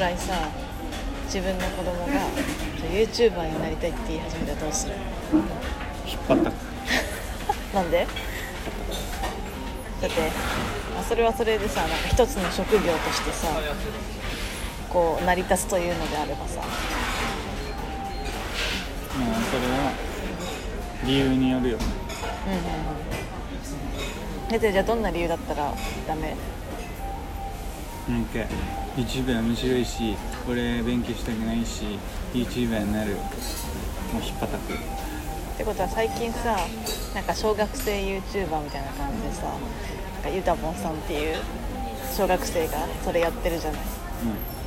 来さ自分の子供が YouTuber になりたいって言い始めたらどうする？引っ張った。く なんで？だってあそれはそれでさなんか一つの職業としてさこう成り立つというのであればさ。まあそれは理由によるよ。ねうんうんうん。えでじゃあどんな理由だったらダメ？なんか YouTuber 面白いし俺勉強したくないし YouTuber になる。もう引っ張ったく。ってことは最近さなんか小学生 YouTuber みたいな感じでさなんかゆたぼんさんっていう小学生がそれやってるじゃない。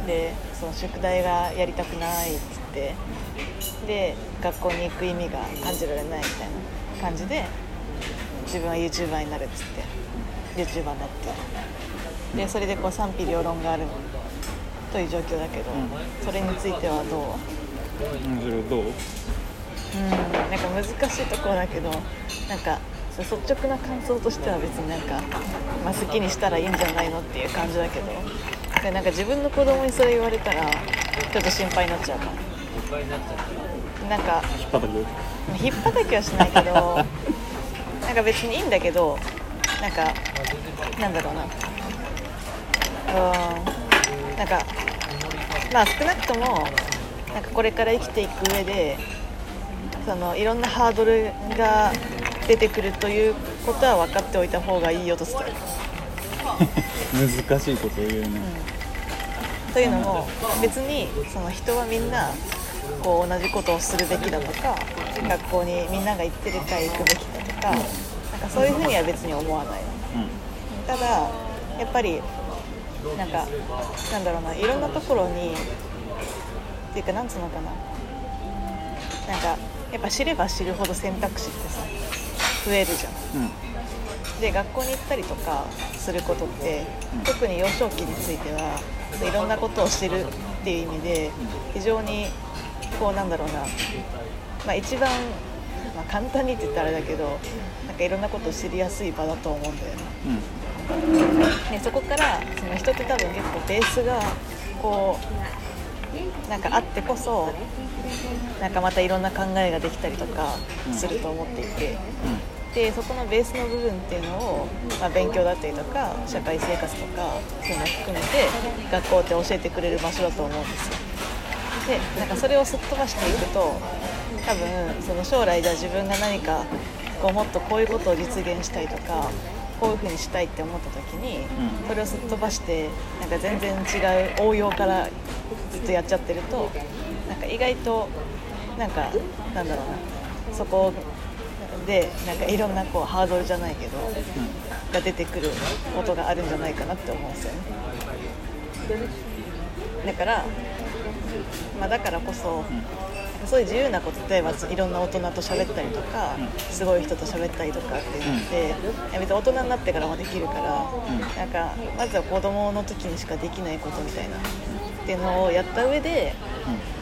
でその宿題がやりたくないっつってで学校に行く意味が感じられないみたいな感じで自分は YouTuber になるっつって YouTuber になってでそれでこう賛否両論があるという状況だけど、うん。それについてはどう？それをどう？うん。なんか難しいところだけどなんか率直な感想としては別になんか、まあ、好きにしたらいいんじゃないのっていう感じだけどでなんか自分の子供にそれ言われたらちょっと心配になっちゃうかも。なんか引っ張ったく引っ叩きはしないけどなんか別にいいんだけどなんかなんだろうなうん。なんかまあ少なくともなんかこれから生きていく上でそのいろんなハードルが出てくるということは分かっておいた方がいいよとする、難しいことを言うね、というのも別にその人はみんなこう同じことをするべきだとか学校にみんなが行ってるから行くべきだとかなんかそういうふうには別に思わない。ただやっぱりなんかなんだろうないろんなところにっていうかなんつうのかな。なんかやっぱ知れば知るほど選択肢ってさ増えるじゃん。うん。うんで学校に行ったりとかすることって、うん。特に幼少期についてはいろんなことを知るっていう意味で非常にこうなんだろうな、まあ、一番、まあ、簡単にって言ったらあれだけどなんかいろんなことを知りやすい場だと思うんだよねでそこからその人って多分結構ベースがこうなんかあってこそなんかまたいろんな考えができたりとかすると思っていて。でそこのベースの部分っていうのを、まあ、勉強だったりとか社会生活とかそういうのを含めて学校って教えてくれる場所だと思うんですよでなんかそれをすっ飛ばしていくと多分その将来じゃあ自分が何かこうもっとこういうことを実現したいとかこういうふうにしたいって思った時に、うん。それをすっ飛ばしてなんか全然違う応用からずっとやっちゃってるとなんか意外となんかなんだろうな。そこでなんかいろんなこうハードルじゃないけど、が出てくることがあるんじゃないかなって思うんですよね。だから、まあ、だからこそ、そういう自由なこと例えばいろんな大人と喋ったりとか、すごい人と喋ったりとかっていうのって、いや別に大人になってからもできるから、なんかまずは子供の時にしかできないことみたいなっていうのをやった上で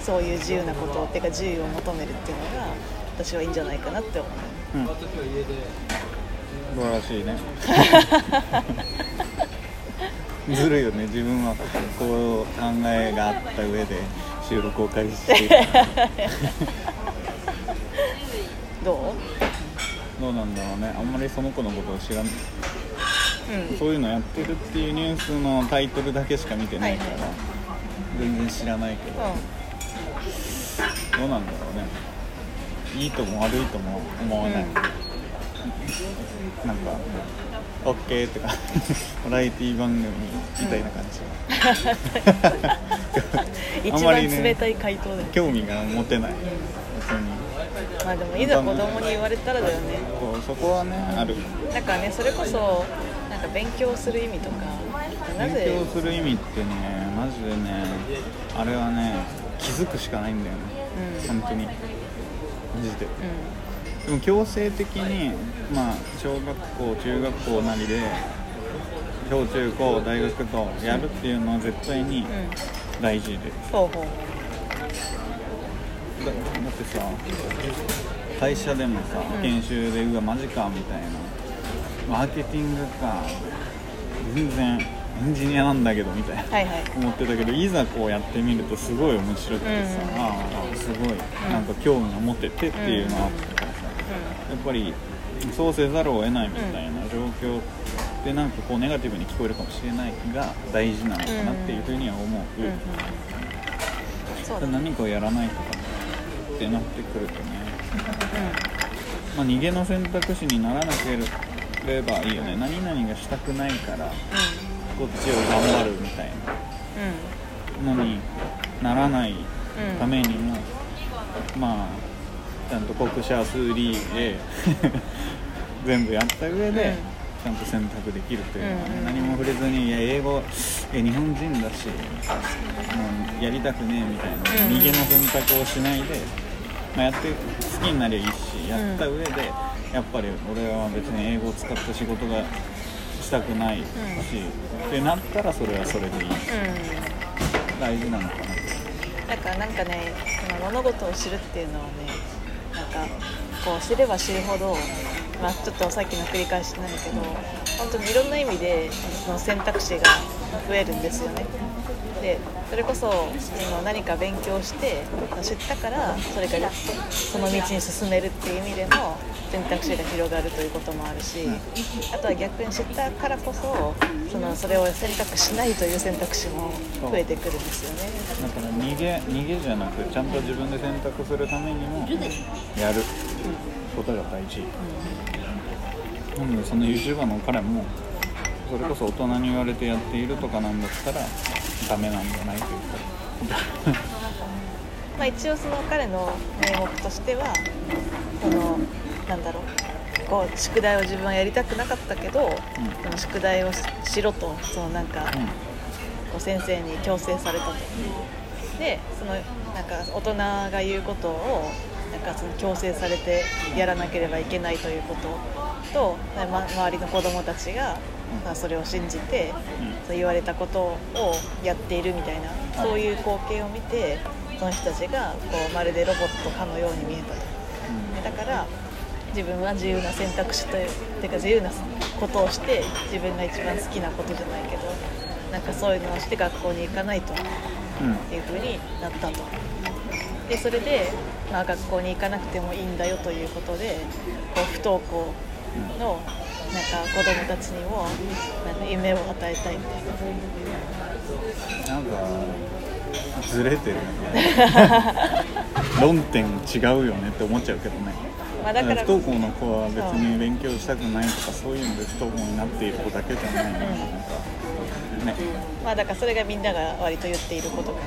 そういう自由なことっていうか自由を求めるっていうのが私はいいんじゃないかなって思う。うん、うん、素晴らしいね。ずるいよね自分はこう考えがあった上で収録を開始している。どどうなんだろうね。あんまりその子のことを知らん。ううん。そういうのやってるっていうニュースのタイトルだけしか見てないから、はいは全然知らないけど、どうなんだろうね。いいとも悪いとも思わない、うん。なんか OK とか バラエティ番組みたいな感じ、一あんまりね番冷たい回答で、興味が持てない。別に。まあでもいざ子供に言われたらだよね。そうそこはねある。だからねそれこそなんか勉強する意味とかな勉ぜ強する意味ってねマジでねあれはね気づくしかないんだよね。うん。本当に。マジで。うでも強制的にまあ小学校中学校なりで小中高大学とやるっていうのは絶対にんうん。大事で。ほうほう。だだってさ会社でもさうん。研修でうわマジかみたいな。マーケティングか全然エンジニアなんだけどみたいな。はいはい。思ってたけどいざこうやってみるとすごい面白くてさ、うん。ああすごいなんか興味が持ててっていうのがあったからさ、やっぱりそうせざるを得ないみたいな状況ってなんかこうネガティブに聞こえるかもしれないが大事なのかなっていうふうには思う、うん何かをやらないとかってなってくるとね、まあ、逃げの選択肢にならなければいいよね。何々がしたくないからこっちを頑張るみたいな。のにならないうんうんためにも、まあちゃんと国社数理で 全部やった上で、うん。ちゃんと選択できるというのはね、うん。何も触れずにいや英語いや日本人だしもうやりたくねえみたいな、うん。逃げの選択をしないで、まあ、やって好きになりゃいいしやった上で、やっぱり俺は別に英語を使った仕事がしたくないし、ってなったらそれはそれでいい。うん。大事なのかな。だからなんかね物事を知るっていうのはねかこう知れば知るほど、まあ、ちょっとさっきの繰り返しなんだけど本当にいろんな意味でその選択肢が増えるんですよね。でそれこそ今何か勉強して知ったからそれからその道に進めるっていう意味でも選択肢が広がるということもあるしあとは逆に知ったからこそそのそれを選択しないという選択肢も増えてくるんですよね。だから逃げ逃げじゃなくちゃんと自分で選択するためにもやる。ことが大事。なのでその YouTuber の彼もそれこそ大人に言われてやっているとかなんだったらダメなんじゃないというか。まあ、一応その彼の名目としてはそのなんだろう。こう宿題を自分はやりたくなかったけど、その宿題をししろとそのなんか、こう先生に強制されたと。でそのなんか大人が言うことをなんかその強制されてやらなければいけないということと、ま、周りの子供たちが、まあ、それを信じて、そう言われたことをやっているみたいなそういう光景を見てその人たちがこうまるでロボットかのように見えたと。だから自分は自由な選択肢というてか自由なことをして自分が一番好きなことじゃないけどなんかそういうのをして学校に行かないとっうん。ていう風になったと。でそれで、まあ、学校に行かなくてもいいんだよということでこう不登校のなんか子供たちにもなんか夢を与えたいみたいな。なんかずれてるよね。論点違うよねって思っちゃうけどねまあだから不登校の子は別に勉強したくないとかそう。いうので不登校になっている子だけじゃないのなんかね。まあだからそれがみんなが割と言っていることかな。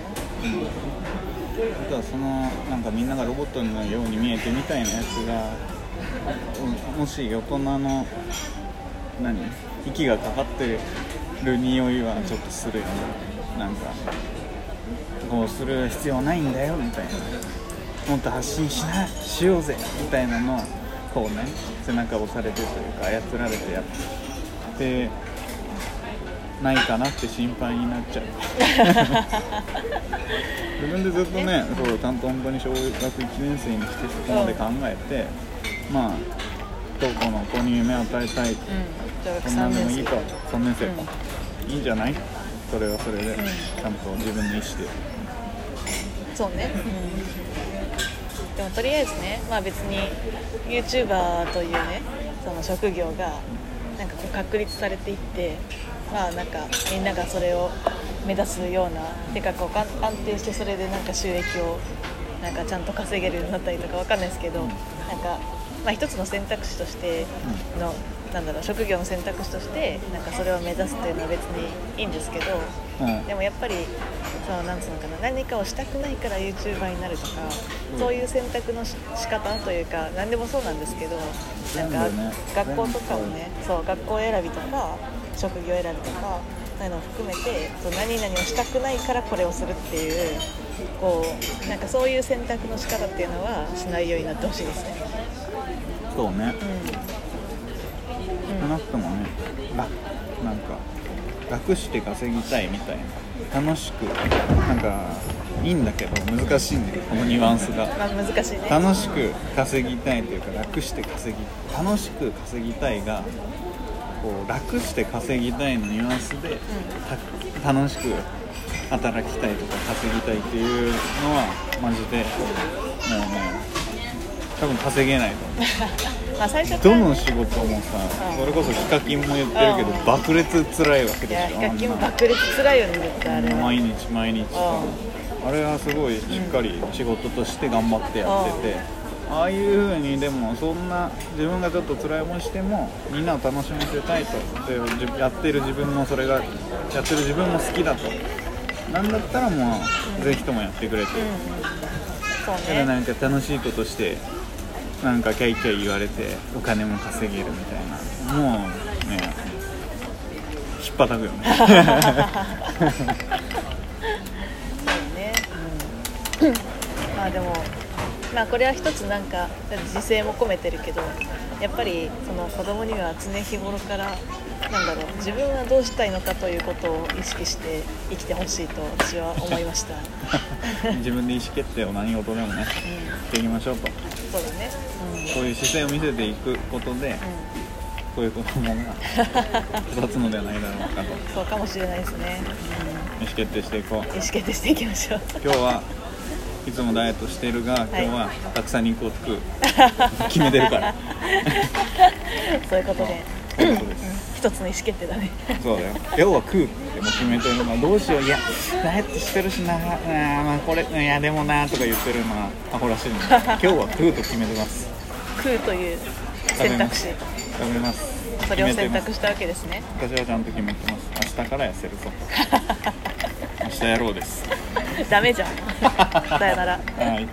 あとはそのなんかみんながロボットのように見えてみたいなやつがうんもし大人の何息がかかってる匂いはちょっとするよね。なんかこうする必要ないんだよみたいなもっと発信しなしようぜみたいなのをこうね背中を押されてというか操られてやってないかなって心配になっちゃう。自分でずっとねそう担当本当に小学1年生にしてそこまで考えて、まあ不登校の子に夢を与えたいうん。そんなん3年生でもいいと3年生か、いいんじゃない？それはそれで、ちゃんと自分の意思でそうね、でもとりあえずね、まあ、別に YouTuber というねその職業がなんかこう確立されていってまあなんかみんながそれを目指すようなてかこう安定してそれでなんか収益をなんかちゃんと稼げるようになったりとかわかんないですけど、なんか、まあ、一つの選択肢としての、なんだろう職業の選択肢としてなんかそれを目指すというのは別にいいんですけど、うん。でもやっぱりそのなんつうのかな何かをしたくないから YouTuber になるとか、そういう選択のし仕方というか何でもそうなんですけどなんか学校とかもねそう学校選びとか職業選びとかそういうのを含めてそう何々をしたくないからこれをするっていうこうなんかそういう選択の仕方っていうのはしないようになってほしいですね。そうね。うん。少なくともね楽なんか楽して稼ぎたいみたいな。楽しくなんかいいんだけど難しいんだよこのニュアンスが。まあ難しいね。楽しく稼ぎたいというか楽して稼ぎ楽しく稼ぎたいがこう楽して稼ぎたいのニュアンスでた楽しく働きたいとか稼ぎたいっていうのはマジでもうね多分稼げないと思う まあ最初どの仕事もさうんそれこそヒカキンも言ってるけどうん。爆裂辛いわけいでしょ。やヒカキンも爆裂辛いよね絶対あれ。は毎日毎日さあれはすごいしっかり仕事として頑張ってやってて、ああいう風にでもそんな自分がちょっと辛い思いしてもみんなを楽しませたいと。でじやってる自分もそれがやってる自分も好きだと。なんだったらもうぜひともやってくれて、うん。そうただねなんか楽しいことしてなんかキャイキャイ言われてお金も稼げるみたいな。もうね引っ叩くよね。そうね、うん、まあでもまあこれは一つなんか自制も込めてるけどやっぱりその子供には常日頃からなんだろう自分はどうしたいのかということを意識して生きてほしいと私は思いました、うん、自分で意思決定を何事でもねしていきましょうとそうだね。うん、こういう姿勢を見せていくことでうこういう子供が育つのではないだろうかと。ん、そうかもしれないですね、意思決定していこう。うん、意思決定していきましょう。今日はいつもダイエットしてるが今日はたくさん肉を食う。決めてるから。そういうことで。一つの意思決定だね。そうだよ。今日は食うもう決めてるのはどうしよう。いやダイエットしてるしな。あーまあこれいやでもなとか言ってるのはアホらしいので 今日は食うと決めてます。食うという選択肢。食べます。それを選択したわけですね。私はちゃんと決めてます。明日から痩せるぞ。明日やろうです。ダメじゃん。さよなら。はい